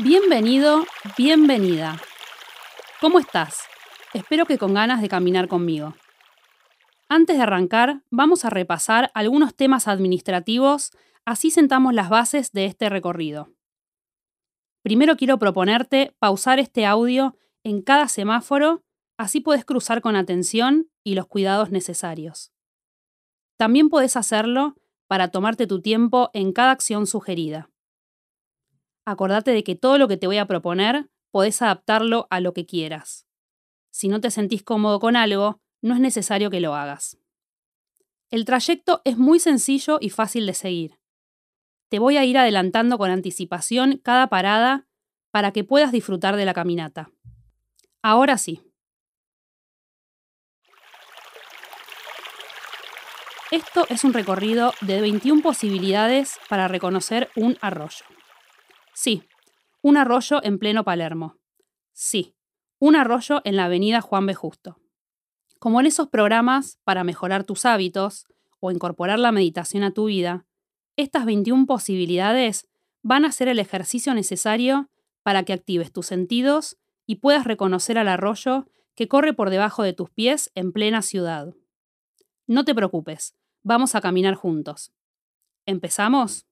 Bienvenido, bienvenida. ¿Cómo estás? Espero que con ganas de caminar conmigo. Antes de arrancar, vamos a repasar algunos temas administrativos, así sentamos las bases de este recorrido. Primero quiero proponerte pausar este audio en cada semáforo, así puedes cruzar con atención y los cuidados necesarios. También puedes hacerlo para tomarte tu tiempo en cada acción sugerida. Acordate de que todo lo que te voy a proponer podés adaptarlo a lo que quieras. Si no te sentís cómodo con algo, no es necesario que lo hagas. El trayecto es muy sencillo y fácil de seguir. Te voy a ir adelantando con anticipación cada parada para que puedas disfrutar de la caminata. Ahora sí. Esto es un recorrido de 21 posibilidades para reconocer un arroyo. Sí, un arroyo en pleno Palermo. Sí, un arroyo en la avenida Juan B. Justo. Como en esos programas para mejorar tus hábitos o incorporar la meditación a tu vida, estas 21 posibilidades van a ser el ejercicio necesario para que actives tus sentidos y puedas reconocer al arroyo que corre por debajo de tus pies en plena ciudad. No te preocupes, vamos a caminar juntos. ¿Empezamos?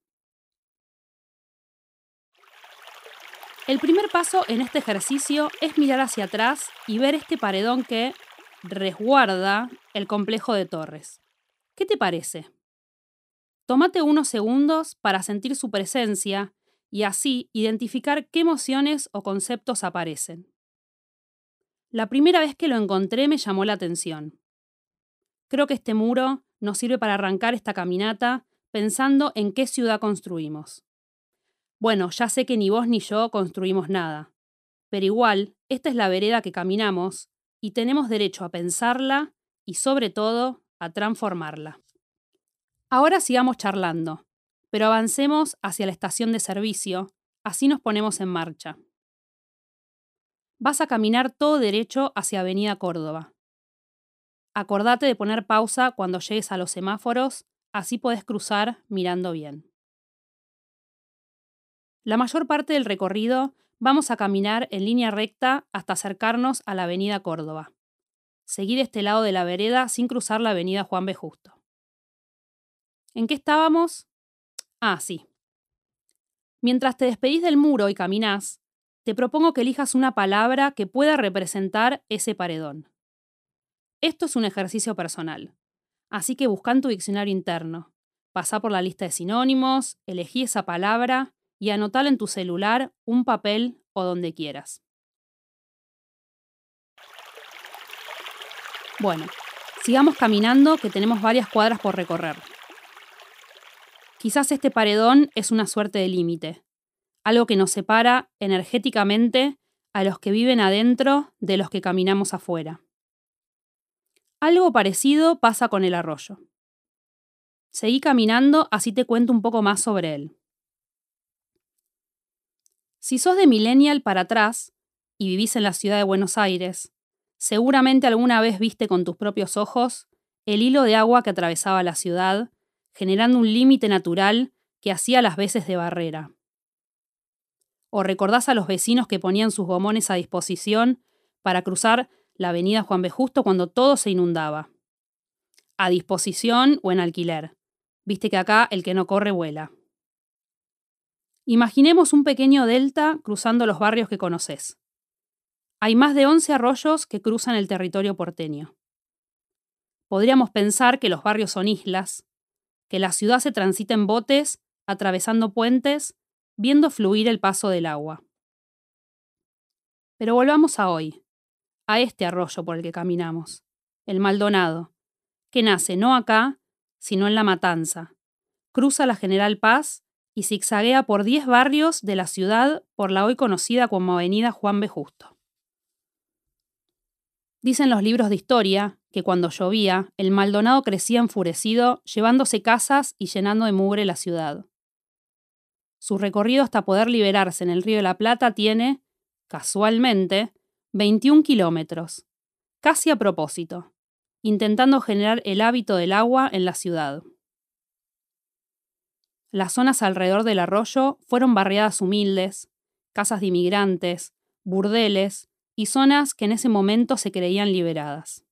El primer paso en este ejercicio es mirar hacia atrás y ver este paredón que resguarda el complejo de torres. ¿Qué te parece? Tómate unos segundos para sentir su presencia y así identificar qué emociones o conceptos aparecen. La primera vez que lo encontré me llamó la atención. Creo que este muro nos sirve para arrancar esta caminata pensando en qué ciudad construimos. Bueno, ya sé que ni vos ni yo construimos nada, pero igual, esta es la vereda que caminamos y tenemos derecho a pensarla y sobre todo a transformarla. Ahora sigamos charlando, pero avancemos hacia la estación de servicio, así nos ponemos en marcha. Vas a caminar todo derecho hacia Avenida Córdoba. Acordate de poner pausa cuando llegues a los semáforos, así podés cruzar mirando bien. La mayor parte del recorrido vamos a caminar en línea recta hasta acercarnos a la avenida Córdoba. Seguir este lado de la vereda sin cruzar la avenida Juan B. Justo. ¿En qué estábamos? Ah, sí. Mientras te despedís del muro y caminás, te propongo que elijas una palabra que pueda representar ese paredón. Esto es un ejercicio personal, así que busca en tu diccionario interno, pasa por la lista de sinónimos, elegí esa palabra y anotalo en tu celular, un papel o donde quieras. Bueno, sigamos caminando que tenemos varias cuadras por recorrer. Quizás este paredón es una suerte de límite, algo que nos separa energéticamente a los que viven adentro de los que caminamos afuera. Algo parecido pasa con el arroyo. Seguí caminando, así te cuento un poco más sobre él. Si sos de millennial para atrás y vivís en la ciudad de Buenos Aires, seguramente alguna vez viste con tus propios ojos el hilo de agua que atravesaba la ciudad, generando un límite natural que hacía las veces de barrera. O recordás a los vecinos que ponían sus gomones a disposición para cruzar la avenida Juan B. Justo cuando todo se inundaba. A disposición o en alquiler. Viste que acá el que no corre vuela. Imaginemos un pequeño delta cruzando los barrios que conoces. Hay más de 11 arroyos que cruzan el territorio porteño. Podríamos pensar que los barrios son islas, que la ciudad se transita en botes, atravesando puentes, viendo fluir el paso del agua. Pero volvamos a hoy, a este arroyo por el que caminamos, el Maldonado, que nace no acá, sino en La Matanza. Cruza la General Paz y zigzaguea por 10 barrios de la ciudad por la hoy conocida como Avenida Juan B. Justo. Dicen los libros de historia que cuando llovía, el Maldonado crecía enfurecido, llevándose casas y llenando de mugre la ciudad. Su recorrido hasta poder liberarse en el río de la Plata tiene, casualmente, 21 kilómetros, casi a propósito, intentando generar el hábito del agua en la ciudad. Las zonas alrededor del arroyo fueron barriadas humildes, casas de inmigrantes, burdeles y zonas que en ese momento se creían liberadas.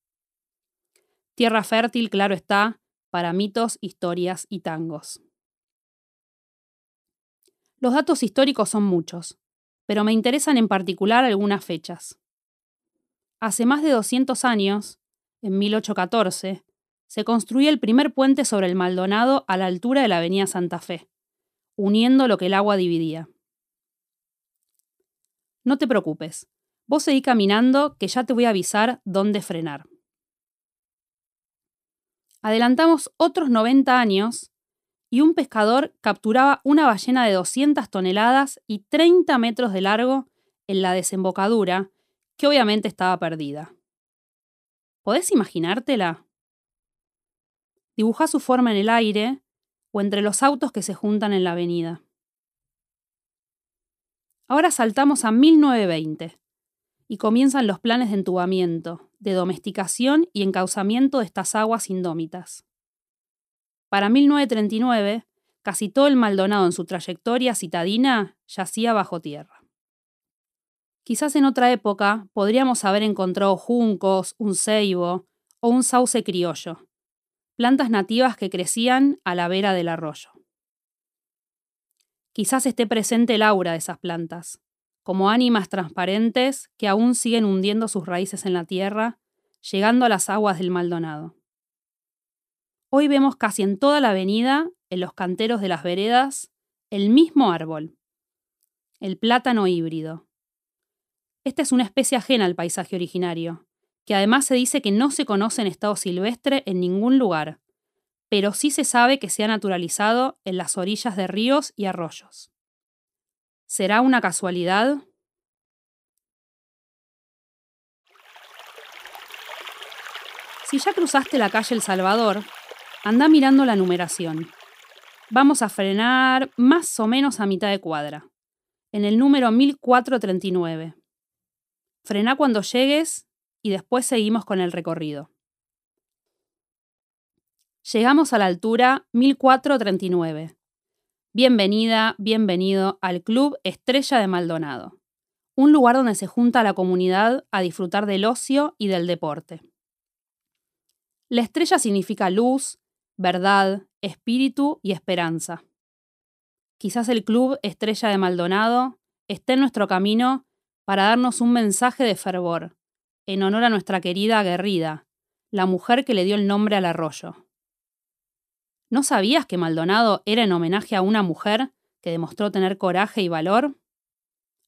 Tierra fértil, claro está, para mitos, historias y tangos. Los datos históricos son muchos, pero me interesan en particular algunas fechas. Hace más de 200 años, en 1814, se construye el primer puente sobre el Maldonado a la altura de la Avenida Santa Fe, uniendo lo que el agua dividía. No te preocupes, vos seguí caminando que ya te voy a avisar dónde frenar. Adelantamos otros 90 años y un pescador capturaba una ballena de 200 toneladas y 30 metros de largo en la desembocadura, que obviamente estaba perdida. ¿Podés imaginártela? Dibuja su forma en el aire o entre los autos que se juntan en la avenida. Ahora saltamos a 1920 y comienzan los planes de entubamiento, de domesticación y encauzamiento de estas aguas indómitas. Para 1939, casi todo el Maldonado en su trayectoria citadina yacía bajo tierra. Quizás en otra época podríamos haber encontrado juncos, un ceibo o un sauce criollo, plantas nativas que crecían a la vera del arroyo. Quizás esté presente el aura de esas plantas, como ánimas transparentes que aún siguen hundiendo sus raíces en la tierra, llegando a las aguas del Maldonado. Hoy vemos casi en toda la avenida, en los canteros de las veredas, el mismo árbol, el plátano híbrido. Esta es una especie ajena al paisaje originario, que además se dice que no se conoce en estado silvestre en ningún lugar, pero sí se sabe que se ha naturalizado en las orillas de ríos y arroyos. ¿Será una casualidad? Si ya cruzaste la calle El Salvador, anda mirando la numeración. Vamos a frenar más o menos a mitad de cuadra, en el número 1439. Frena cuando llegues y después seguimos con el recorrido. Llegamos a la altura 1439. Bienvenida, bienvenido al Club Estrella de Maldonado, un lugar donde se junta la comunidad a disfrutar del ocio y del deporte. La estrella significa luz, verdad, espíritu y esperanza. Quizás el Club Estrella de Maldonado esté en nuestro camino para darnos un mensaje de fervor, en honor a nuestra querida aguerrida, la mujer que le dio el nombre al arroyo. ¿No sabías que Maldonado era en homenaje a una mujer que demostró tener coraje y valor?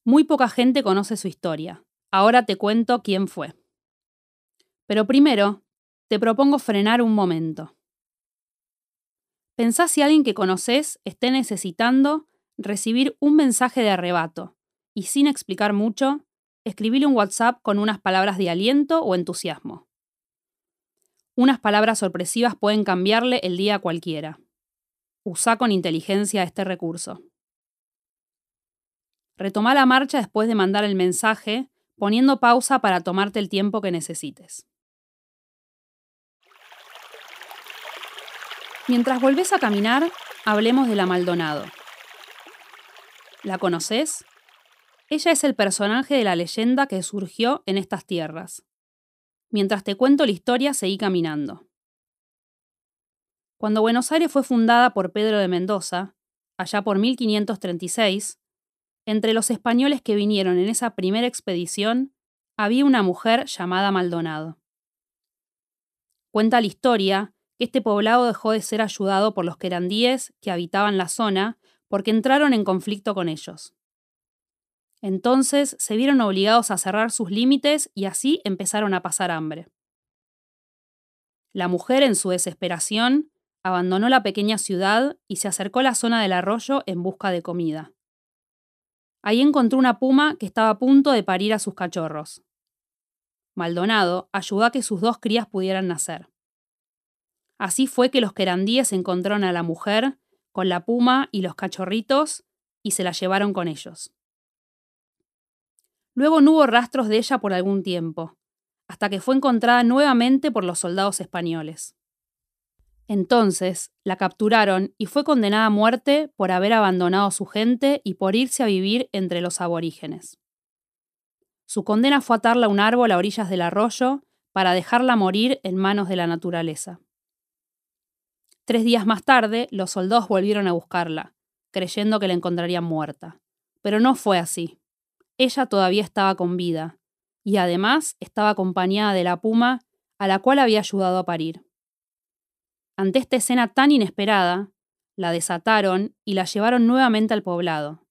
Muy poca gente conoce su historia. Ahora te cuento quién fue. Pero primero, te propongo frenar un momento. Pensá si alguien que conoces esté necesitando recibir un mensaje de arrebato y sin explicar mucho, escribirle un WhatsApp con unas palabras de aliento o entusiasmo. Unas palabras sorpresivas pueden cambiarle el día a cualquiera. Usa con inteligencia este recurso. Retoma la marcha después de mandar el mensaje, poniendo pausa para tomarte el tiempo que necesites. Mientras volvés a caminar, hablemos de la Maldonado. ¿La conoces? Ella es el personaje de la leyenda que surgió en estas tierras. Mientras te cuento la historia, seguí caminando. Cuando Buenos Aires fue fundada por Pedro de Mendoza, allá por 1536, entre los españoles que vinieron en esa primera expedición había una mujer llamada Maldonado. Cuenta la historia que este poblado dejó de ser ayudado por los querandíes que habitaban la zona porque entraron en conflicto con ellos. Entonces se vieron obligados a cerrar sus límites y así empezaron a pasar hambre. La mujer, en su desesperación, abandonó la pequeña ciudad y se acercó a la zona del arroyo en busca de comida. Ahí encontró una puma que estaba a punto de parir a sus cachorros. Maldonado ayudó a que sus dos crías pudieran nacer. Así fue que los querandíes encontraron a la mujer con la puma y los cachorritos y se la llevaron con ellos. Luego no hubo rastros de ella por algún tiempo, hasta que fue encontrada nuevamente por los soldados españoles. Entonces la capturaron y fue condenada a muerte por haber abandonado a su gente y por irse a vivir entre los aborígenes. Su condena fue atarla a un árbol a orillas del arroyo para dejarla morir en manos de la naturaleza. Tres días más tarde, los soldados volvieron a buscarla, creyendo que la encontrarían muerta. Pero no fue así. Ella todavía estaba con vida, y además estaba acompañada de la puma a la cual había ayudado a parir. Ante esta escena tan inesperada, la desataron y la llevaron nuevamente al poblado,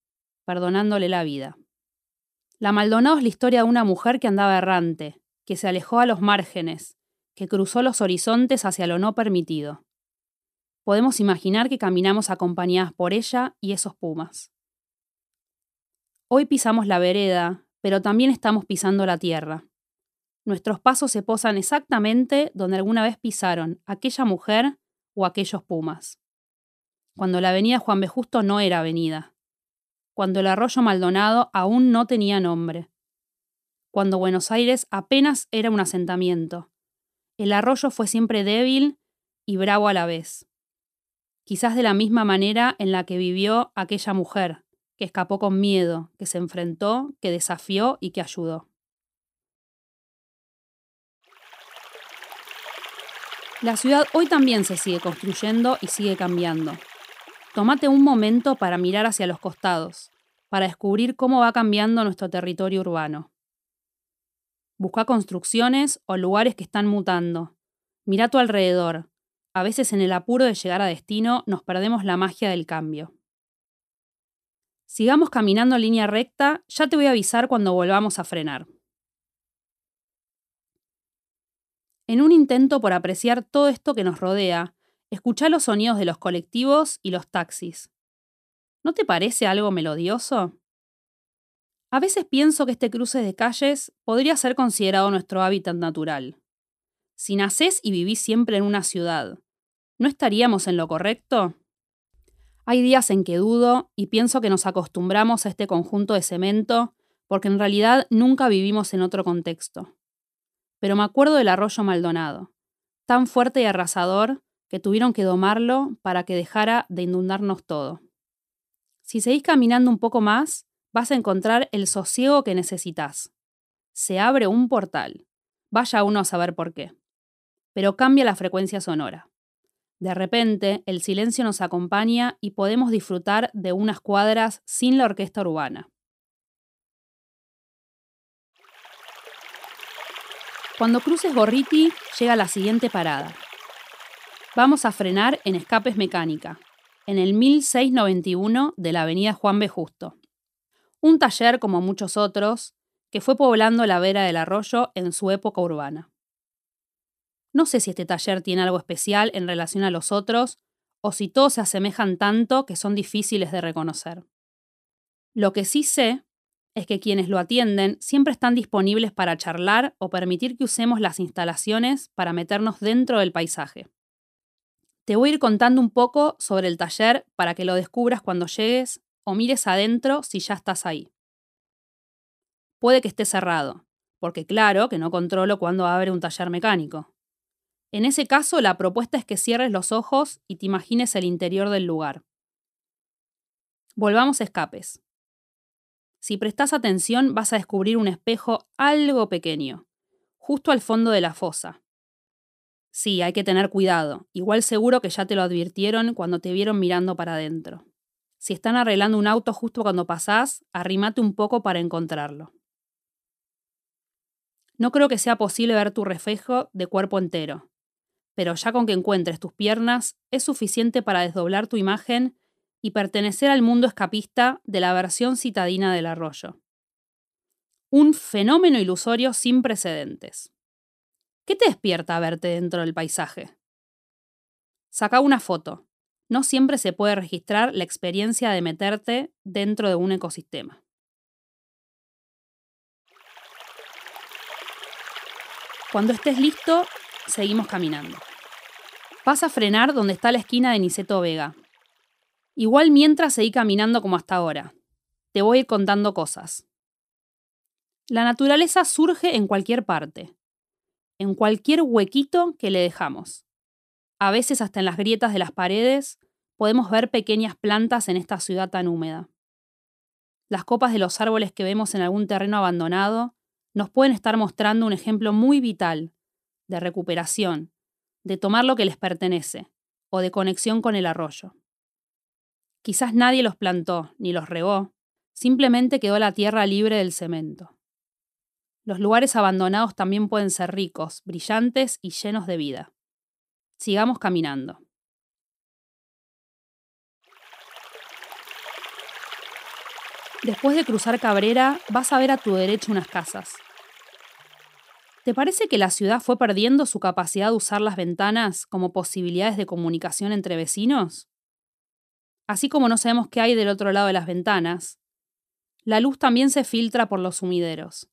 perdonándole la vida. La Maldonado es la historia de una mujer que andaba errante, que se alejó a los márgenes, que cruzó los horizontes hacia lo no permitido. Podemos imaginar que caminamos acompañadas por ella y esos pumas. Hoy pisamos la vereda, pero también estamos pisando la tierra. Nuestros pasos se posan exactamente donde alguna vez pisaron aquella mujer o aquellos pumas. Cuando la avenida Juan B. Justo no era avenida. Cuando el arroyo Maldonado aún no tenía nombre. Cuando Buenos Aires apenas era un asentamiento. El arroyo fue siempre débil y bravo a la vez. Quizás de la misma manera en la que vivió aquella mujer, que escapó con miedo, que se enfrentó, que desafió y que ayudó. La ciudad hoy también se sigue construyendo y sigue cambiando. Tómate un momento para mirar hacia los costados, para descubrir cómo va cambiando nuestro territorio urbano. Busca construcciones o lugares que están mutando. Mira a tu alrededor. A veces en el apuro de llegar a destino nos perdemos la magia del cambio. Sigamos caminando en línea recta, ya te voy a avisar cuando volvamos a frenar. En un intento por apreciar todo esto que nos rodea, escucha los sonidos de los colectivos y los taxis. ¿No te parece algo melodioso? A veces pienso que este cruce de calles podría ser considerado nuestro hábitat natural. Si nacés y vivís siempre en una ciudad, ¿no estaríamos en lo correcto? Hay días en que dudo y pienso que nos acostumbramos a este conjunto de cemento porque en realidad nunca vivimos en otro contexto pero me acuerdo del arroyo Maldonado, tan fuerte y arrasador que tuvieron que domarlo para que dejara de inundarnos todo. Si seguís caminando un poco más, vas a encontrar el sosiego que necesitas. Se abre un portal. Vaya uno a saber por qué. Pero cambia la frecuencia sonora. De repente, el silencio nos acompaña y podemos disfrutar de unas cuadras sin la orquesta urbana. Cuando cruces Gorriti, llega la siguiente parada. Vamos a frenar en Escapes Mecánica, en el 1691 de la avenida Juan B. Justo. Un taller, como muchos otros, que fue poblando la vera del arroyo en su época urbana. No sé si este taller tiene algo especial en relación a los otros, o si todos se asemejan tanto que son difíciles de reconocer. Lo que sí sé es que quienes lo atienden siempre están disponibles para charlar o permitir que usemos las instalaciones para meternos dentro del paisaje. Te voy a ir contando un poco sobre el taller para que lo descubras cuando llegues o mires adentro si ya estás ahí. Puede que esté cerrado, porque claro que no controlo cuándo abre un taller mecánico. En ese caso, la propuesta es que cierres los ojos y te imagines el interior del lugar. Volvamos a escapes. Si prestas atención vas a descubrir un espejo algo pequeño, justo al fondo de la fosa. Sí, hay que tener cuidado, igual seguro que ya te lo advirtieron cuando te vieron mirando para adentro. Si están arreglando un auto justo cuando pasás, arrimate un poco para encontrarlo. No creo que sea posible ver tu reflejo de cuerpo entero, pero ya con que encuentres tus piernas es suficiente para desdoblar tu imagen y pertenecer al mundo escapista de la versión citadina del arroyo. Un fenómeno ilusorio sin precedentes. ¿Qué te despierta verte dentro del paisaje? Saca una foto. No siempre se puede registrar la experiencia de meterte dentro de un ecosistema. Cuando estés listo, seguimos caminando. Vas a frenar donde está la esquina de Niceto Vega, Igual mientras seguí caminando como hasta ahora. Te voy a ir contando cosas. La naturaleza surge en cualquier parte, en cualquier huequito que le dejamos. a veces hasta en las grietas de las paredes, podemos ver pequeñas plantas en esta ciudad tan húmeda. Las copas de los árboles que vemos en algún terreno abandonado nos pueden estar mostrando un ejemplo muy vital de recuperación, de tomar lo que les pertenece o de conexión con el arroyo. Quizás nadie los plantó ni los regó, simplemente quedó la tierra libre del cemento. Los lugares abandonados también pueden ser ricos, brillantes y llenos de vida. Sigamos caminando. Después de cruzar Cabrera, vas a ver a tu derecha unas casas. ¿Te parece que la ciudad fue perdiendo su capacidad de usar las ventanas como posibilidades de comunicación entre vecinos? Así como no sabemos qué hay del otro lado de las ventanas, la luz también se filtra por los sumideros,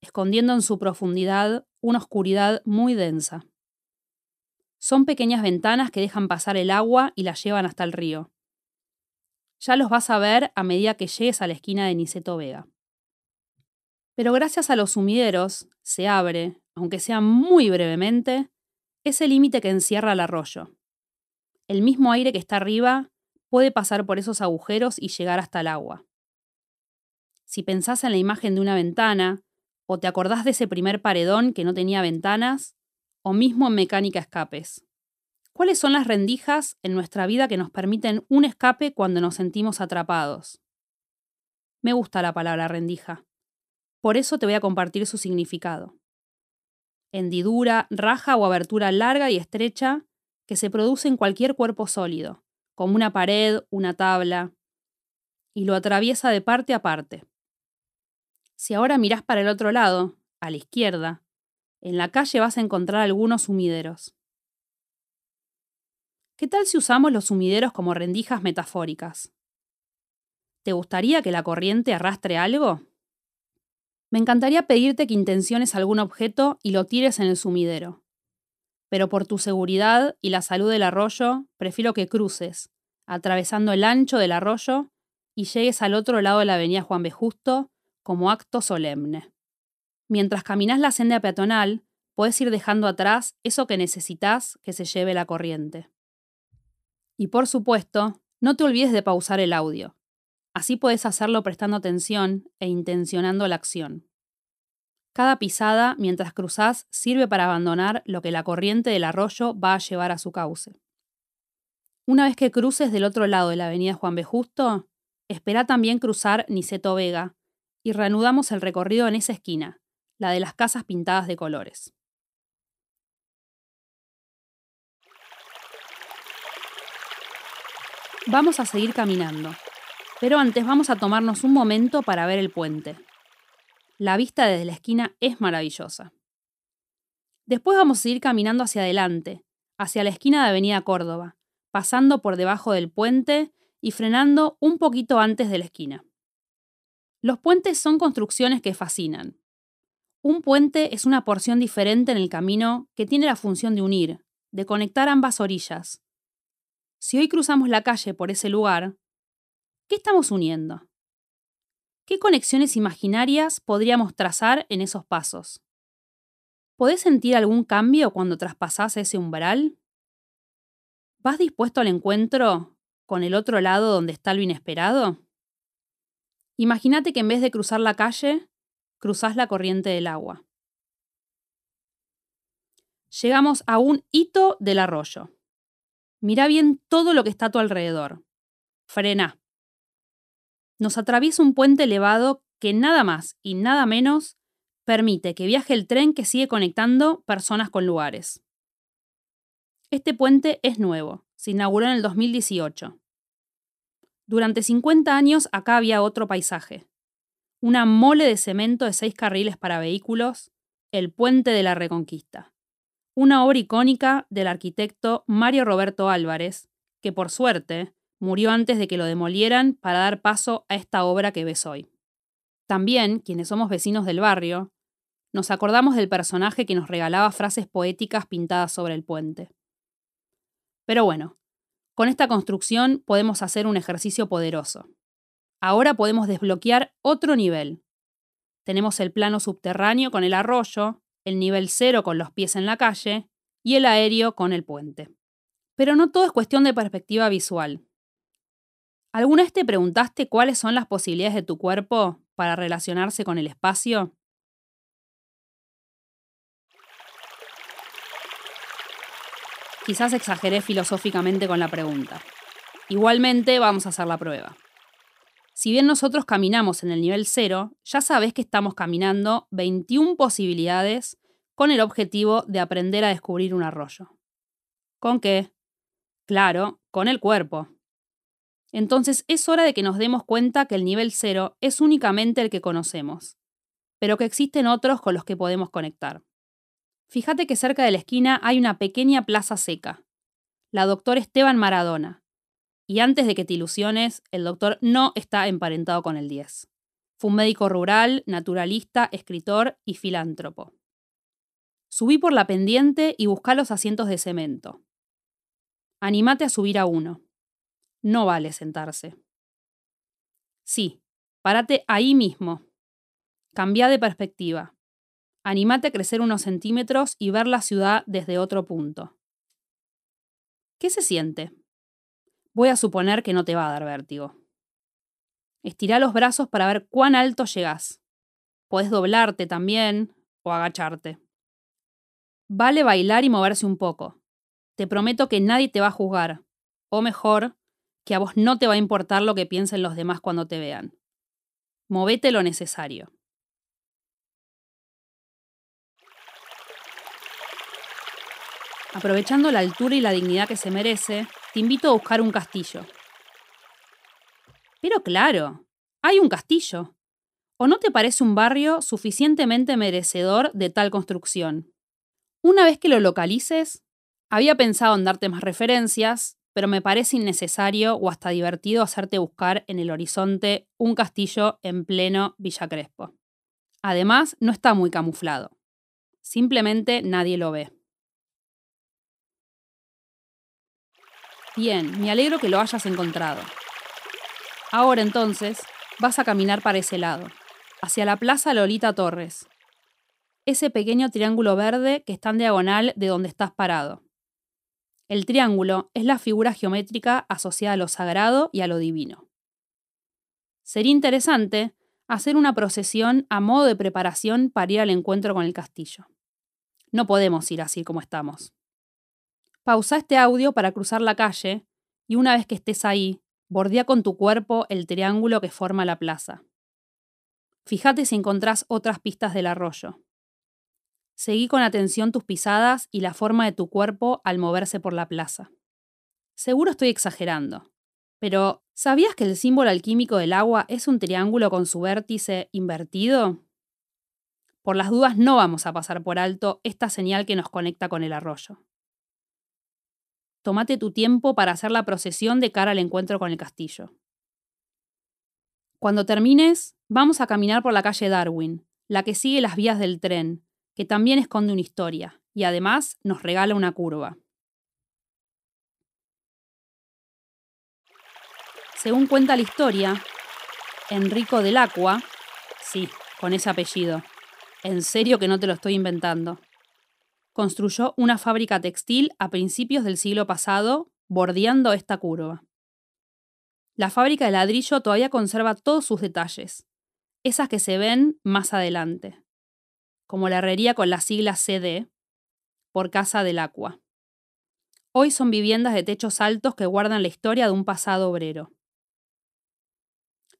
escondiendo en su profundidad una oscuridad muy densa. Son pequeñas ventanas que dejan pasar el agua y la llevan hasta el río. Ya los vas a ver a medida que llegues a la esquina de Niceto Vega. Pero gracias a los sumideros se abre, aunque sea muy brevemente, ese límite que encierra el arroyo. El mismo aire que está arriba puede pasar por esos agujeros y llegar hasta el agua. Si pensás en la imagen de una ventana, o te acordás de ese primer paredón que no tenía ventanas, o mismo en mecánica escapes. ¿Cuáles son las rendijas en nuestra vida que nos permiten un escape cuando nos sentimos atrapados? Me gusta la palabra rendija. Por eso te voy a compartir su significado. Hendidura, raja o abertura larga y estrecha que se produce en cualquier cuerpo sólido, como una pared, una tabla, y lo atraviesa de parte a parte. Si ahora mirás para el otro lado, a la izquierda, en la calle vas a encontrar algunos sumideros. ¿Qué tal si usamos los sumideros como rendijas metafóricas? ¿Te gustaría que la corriente arrastre algo? Me encantaría pedirte que intenciones algún objeto y lo tires en el sumidero. Pero por tu seguridad y la salud del arroyo, prefiero que cruces, atravesando el ancho del arroyo, y llegues al otro lado de la avenida Juan B. Justo como acto solemne. Mientras caminas la senda peatonal, puedes ir dejando atrás eso que necesitas que se lleve la corriente. Y por supuesto, no te olvides de pausar el audio. Así puedes hacerlo prestando atención e intencionando la acción. Cada pisada mientras cruzás sirve para abandonar lo que la corriente del arroyo va a llevar a su cauce. Una vez que cruces del otro lado de la avenida Juan B. Justo, espera también cruzar Niceto Vega y reanudamos el recorrido en esa esquina, la de las casas pintadas de colores. Vamos a seguir caminando, pero antes vamos a tomarnos un momento para ver el puente. La vista desde la esquina es maravillosa. Después vamos a seguir caminando hacia adelante, hacia la esquina de Avenida Córdoba, pasando por debajo del puente y frenando un poquito antes de la esquina. Los puentes son construcciones que fascinan. Un puente es una porción diferente en el camino que tiene la función de unir, de conectar ambas orillas. Si hoy cruzamos la calle por ese lugar, ¿qué estamos uniendo? ¿Qué conexiones imaginarias podríamos trazar en esos pasos? ¿Podés sentir algún cambio cuando traspasás ese umbral? ¿Vas dispuesto al encuentro con el otro lado donde está lo inesperado? Imagínate que en vez de cruzar la calle, cruzás la corriente del agua. Llegamos a un hito del arroyo. Mira bien todo lo que está a tu alrededor. Frena. Nos atraviesa un puente elevado que nada más y nada menos permite que viaje el tren que sigue conectando personas con lugares. Este puente es nuevo, se inauguró en el 2018. Durante 50 años acá había otro paisaje una mole de cemento de seis carriles para vehículos, el Puente de la Reconquista, una obra icónica del arquitecto Mario Roberto Álvarez, que por suerte murió antes de que lo demolieran para dar paso a esta obra que ves hoy. También, quienes somos vecinos del barrio, nos acordamos del personaje que nos regalaba frases poéticas pintadas sobre el puente. Pero bueno, con esta construcción podemos hacer un ejercicio poderoso. Ahora podemos desbloquear otro nivel. Tenemos el plano subterráneo con el arroyo, el nivel cero con los pies en la calle y el aéreo con el puente. Pero no todo es cuestión de perspectiva visual. ¿Alguna vez te preguntaste cuáles son las posibilidades de tu cuerpo para relacionarse con el espacio? Quizás exageré filosóficamente con la pregunta. Igualmente vamos a hacer la prueba. Si bien nosotros caminamos en el nivel cero, ya sabes que estamos caminando 21 posibilidades con el objetivo de aprender a descubrir un arroyo. ¿Con qué? Claro, con el cuerpo. Entonces es hora de que nos demos cuenta que el nivel cero es únicamente el que conocemos, pero que existen otros con los que podemos conectar. Fíjate que cerca de la esquina hay una pequeña plaza seca, la doctor Esteban Maradona. Y antes de que te ilusiones, el doctor no está emparentado con el 10. Fue un médico rural, naturalista, escritor y filántropo. Subí por la pendiente y buscá los asientos de cemento. Anímate a subir a uno. No vale sentarse. Sí, párate ahí mismo. Cambia de perspectiva. Anímate a crecer unos centímetros y ver la ciudad desde otro punto. ¿Qué se siente? Voy a suponer que no te va a dar vértigo. Estira los brazos para ver cuán alto llegás. Podés doblarte también o agacharte. Vale bailar y moverse un poco. Te prometo que nadie te va a juzgar. O mejor, que a vos no te va a importar lo que piensen los demás cuando te vean. Movete lo necesario. Aprovechando la altura y la dignidad que se merece, te invito a buscar un castillo. Pero claro, hay un castillo. ¿O no te parece un barrio suficientemente merecedor de tal construcción? Una vez que lo localices, había pensado en darte más referencias, pero me parece innecesario o hasta divertido hacerte buscar en el horizonte un castillo en pleno Villa Crespo. Además, no está muy camuflado. Simplemente nadie lo ve. Bien, me alegro que lo hayas encontrado. Ahora entonces, vas a caminar para ese lado, hacia la Plaza Lolita Torres. Ese pequeño triángulo verde que está en diagonal de donde estás parado. El triángulo es la figura geométrica asociada a lo sagrado y a lo divino. Sería interesante hacer una procesión a modo de preparación para ir al encuentro con el castillo. No podemos ir así como estamos. Pausa este audio para cruzar la calle y una vez que estés ahí, bordea con tu cuerpo el triángulo que forma la plaza. Fíjate si encontrás otras pistas del arroyo. Seguí con atención tus pisadas y la forma de tu cuerpo al moverse por la plaza. Seguro estoy exagerando, pero ¿sabías que el símbolo alquímico del agua es un triángulo con su vértice invertido? Por las dudas no vamos a pasar por alto esta señal que nos conecta con el arroyo. Tómate tu tiempo para hacer la procesión de cara al encuentro con el castillo. Cuando termines, vamos a caminar por la calle Darwin, la que sigue las vías del tren, que también esconde una historia y además nos regala una curva. Según cuenta la historia, Enrico del Aqua, sí, con ese apellido, en serio que no te lo estoy inventando, construyó una fábrica textil a principios del siglo pasado, bordeando esta curva. La fábrica de ladrillo todavía conserva todos sus detalles, esas que se ven más adelante como la herrería con la sigla CD, por Casa del Aqua. Hoy son viviendas de techos altos que guardan la historia de un pasado obrero.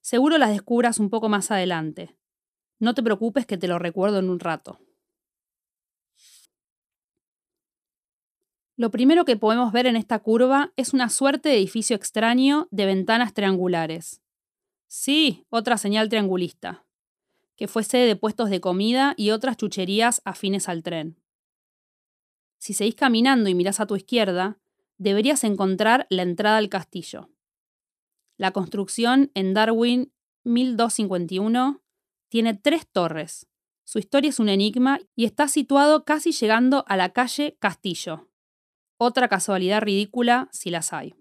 Seguro las descubras un poco más adelante. No te preocupes que te lo recuerdo en un rato. Lo primero que podemos ver en esta curva es una suerte de edificio extraño de ventanas triangulares. Sí, otra señal triangulista que fue sede de puestos de comida y otras chucherías afines al tren. Si seguís caminando y mirás a tu izquierda, deberías encontrar la entrada al castillo. La construcción en Darwin 1251 tiene tres torres. Su historia es un enigma y está situado casi llegando a la calle Castillo. Otra casualidad ridícula si las hay.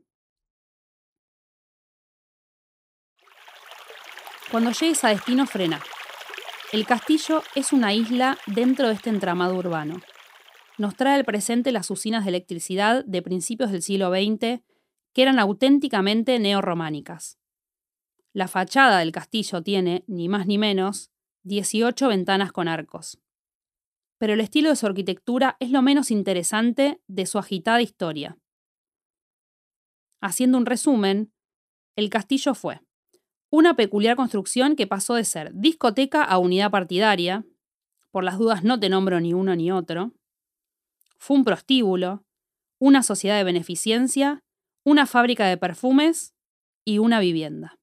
Cuando llegues a destino, frena. El castillo es una isla dentro de este entramado urbano. nos trae al presente las usinas de electricidad de principios del siglo XX que eran auténticamente neorrománicas. La fachada del castillo tiene, ni más ni menos, 18 ventanas con arcos. Pero el estilo de su arquitectura es lo menos interesante de su agitada historia. Haciendo un resumen, el castillo fue una peculiar construcción que pasó de ser discoteca a unidad partidaria, por las dudas no te nombro ni uno ni otro, fue un prostíbulo, una sociedad de beneficencia, una fábrica de perfumes y una vivienda.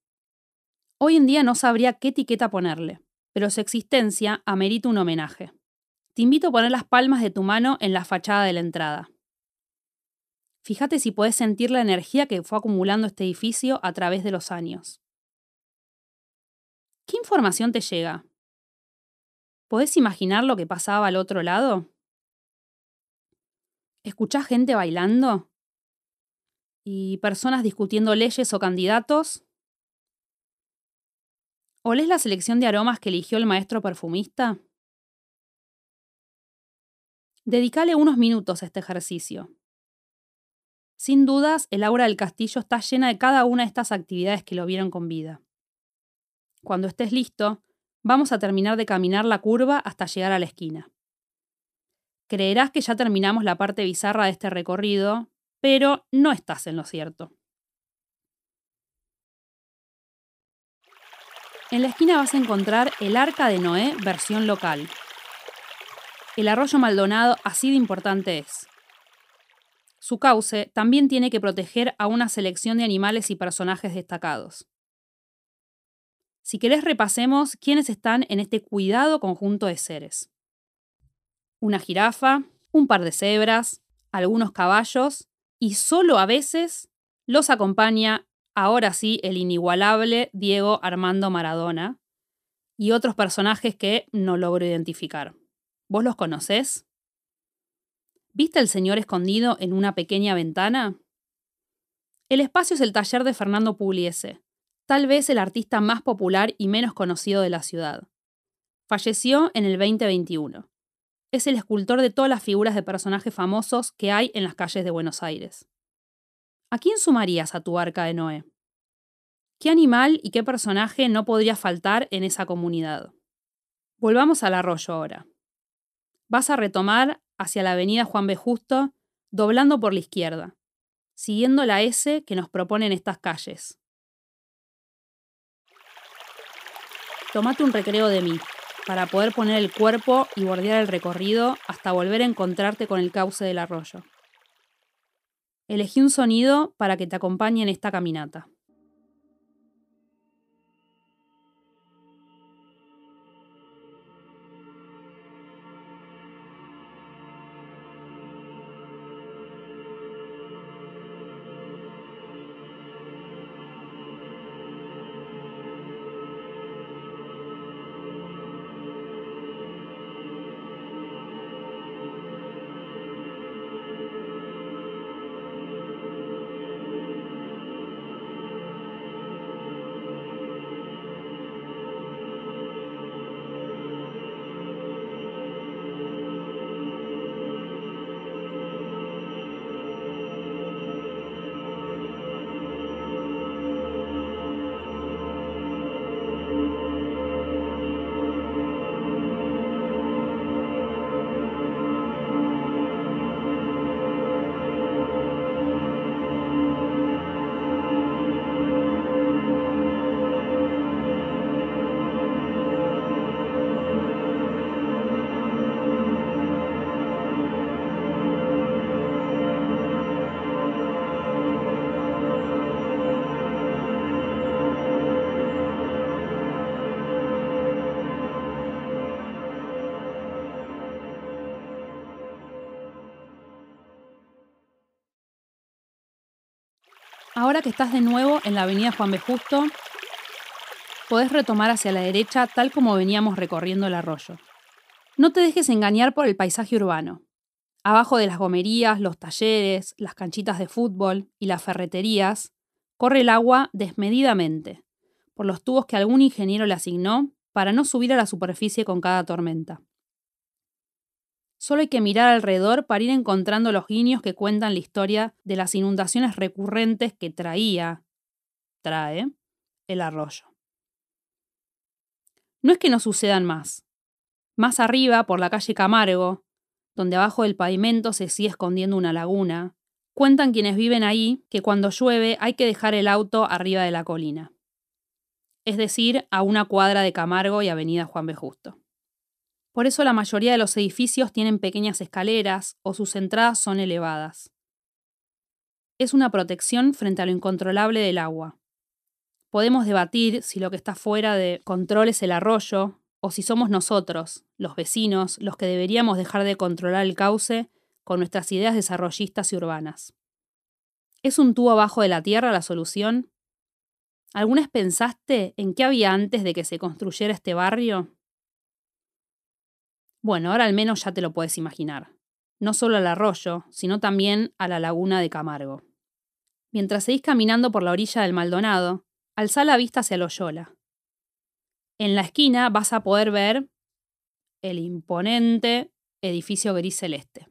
Hoy en día no sabría qué etiqueta ponerle, pero su existencia amerita un homenaje. Te invito a poner las palmas de tu mano en la fachada de la entrada. Fíjate si puedes sentir la energía que fue acumulando este edificio a través de los años. ¿Qué información te llega? ¿Podés imaginar lo que pasaba al otro lado? ¿Escuchás gente bailando? ¿Y personas discutiendo leyes o candidatos? ¿Olés la selección de aromas que eligió el maestro perfumista? Dedicale unos minutos a este ejercicio. Sin dudas, el aura del castillo está llena de cada una de estas actividades que lo vieron con vida. Cuando estés listo, vamos a terminar de caminar la curva hasta llegar a la esquina. Creerás que ya terminamos la parte bizarra de este recorrido, pero no estás en lo cierto. En la esquina vas a encontrar el Arca de Noé versión local. El arroyo Maldonado así de importante es. Su cauce también tiene que proteger a una selección de animales y personajes destacados. Si querés repasemos quiénes están en este cuidado conjunto de seres. Una jirafa, un par de cebras, algunos caballos y solo a veces los acompaña, ahora sí, el inigualable Diego Armando Maradona y otros personajes que no logro identificar. ¿Vos los conocés? ¿Viste el señor escondido en una pequeña ventana? El espacio es el taller de Fernando Pugliese, tal vez el artista más popular y menos conocido de la ciudad. Falleció en el 2021. Es el escultor de todas las figuras de personajes famosos que hay en las calles de Buenos Aires. ¿A quién sumarías a tu arca de Noé? ¿Qué animal y qué personaje no podría faltar en esa comunidad? Volvamos al arroyo ahora. Vas a retomar hacia la avenida Juan B. Justo, doblando por la izquierda, siguiendo la S que nos proponen estas calles. Tomate un recreo de mí, para poder poner el cuerpo y bordear el recorrido hasta volver a encontrarte con el cauce del arroyo. Elegí un sonido para que te acompañe en esta caminata. Que estás de nuevo en la avenida Juan B. Justo, podés retomar hacia la derecha tal como veníamos recorriendo el arroyo. No te dejes engañar por el paisaje urbano. Abajo de las gomerías, los talleres, las canchitas de fútbol y las ferreterías, corre el agua desmedidamente, por los tubos que algún ingeniero le asignó para no subir a la superficie con cada tormenta. Solo hay que mirar alrededor para ir encontrando los guiños que cuentan la historia de las inundaciones recurrentes que traía, trae, el arroyo. No es que no sucedan más. Más arriba, por la calle Camargo, donde abajo del pavimento se sigue escondiendo una laguna, cuentan quienes viven ahí que cuando llueve hay que dejar el auto arriba de la colina. Es decir, a una cuadra de Camargo y Avenida Juan B. Justo. Por eso la mayoría de los edificios tienen pequeñas escaleras o sus entradas son elevadas. Es una protección frente a lo incontrolable del agua. Podemos debatir si lo que está fuera de control es el arroyo o si somos nosotros, los vecinos, los que deberíamos dejar de controlar el cauce con nuestras ideas desarrollistas y urbanas. ¿Es un tubo abajo de la tierra la solución? ¿Alguna vez pensaste en qué había antes de que se construyera este barrio? Bueno, ahora al menos ya te lo puedes imaginar. No solo al arroyo, sino también a la laguna de Camargo. Mientras seguís caminando por la orilla del Maldonado, alza la vista hacia Loyola. En la esquina vas a poder ver el imponente edificio gris celeste.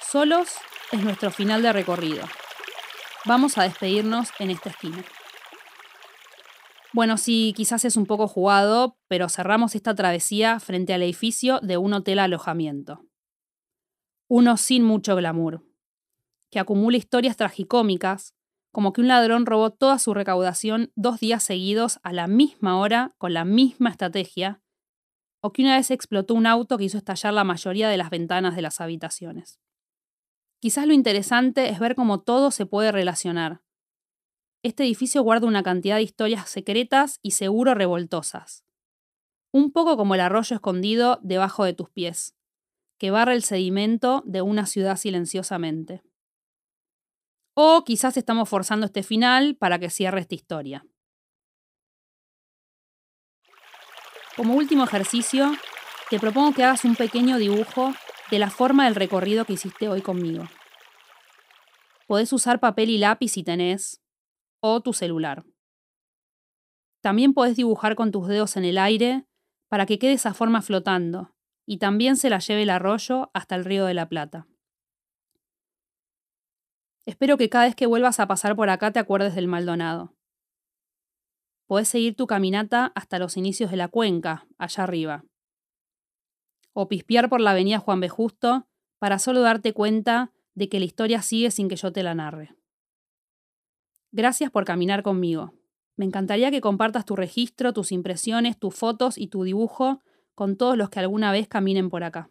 Solos es nuestro final de recorrido. Vamos a despedirnos en esta esquina. Bueno, sí, quizás es un poco jugado, pero cerramos esta travesía frente al edificio de un hotel alojamiento. Uno sin mucho glamour, que acumula historias tragicómicas, como que un ladrón robó toda su recaudación dos días seguidos a la misma hora con la misma estrategia, o que una vez explotó un auto que hizo estallar la mayoría de las ventanas de las habitaciones. Quizás lo interesante es ver cómo todo se puede relacionar, este edificio guarda una cantidad de historias secretas y seguro revoltosas. Un poco como el arroyo escondido debajo de tus pies, que barra el sedimento de una ciudad silenciosamente. O quizás estamos forzando este final para que cierre esta historia. Como último ejercicio, te propongo que hagas un pequeño dibujo de la forma del recorrido que hiciste hoy conmigo. Podés usar papel y lápiz si tenés, o tu celular. También podés dibujar con tus dedos en el aire para que quede esa forma flotando y también se la lleve el arroyo hasta el río de la Plata. Espero que cada vez que vuelvas a pasar por acá te acuerdes del Maldonado. Podés seguir tu caminata hasta los inicios de la cuenca, allá arriba. O pispear por la avenida Juan B. Justo para solo darte cuenta de que la historia sigue sin que yo te la narre. Gracias por caminar conmigo. Me encantaría que compartas tu registro, tus impresiones, tus fotos y tu dibujo con todos los que alguna vez caminen por acá.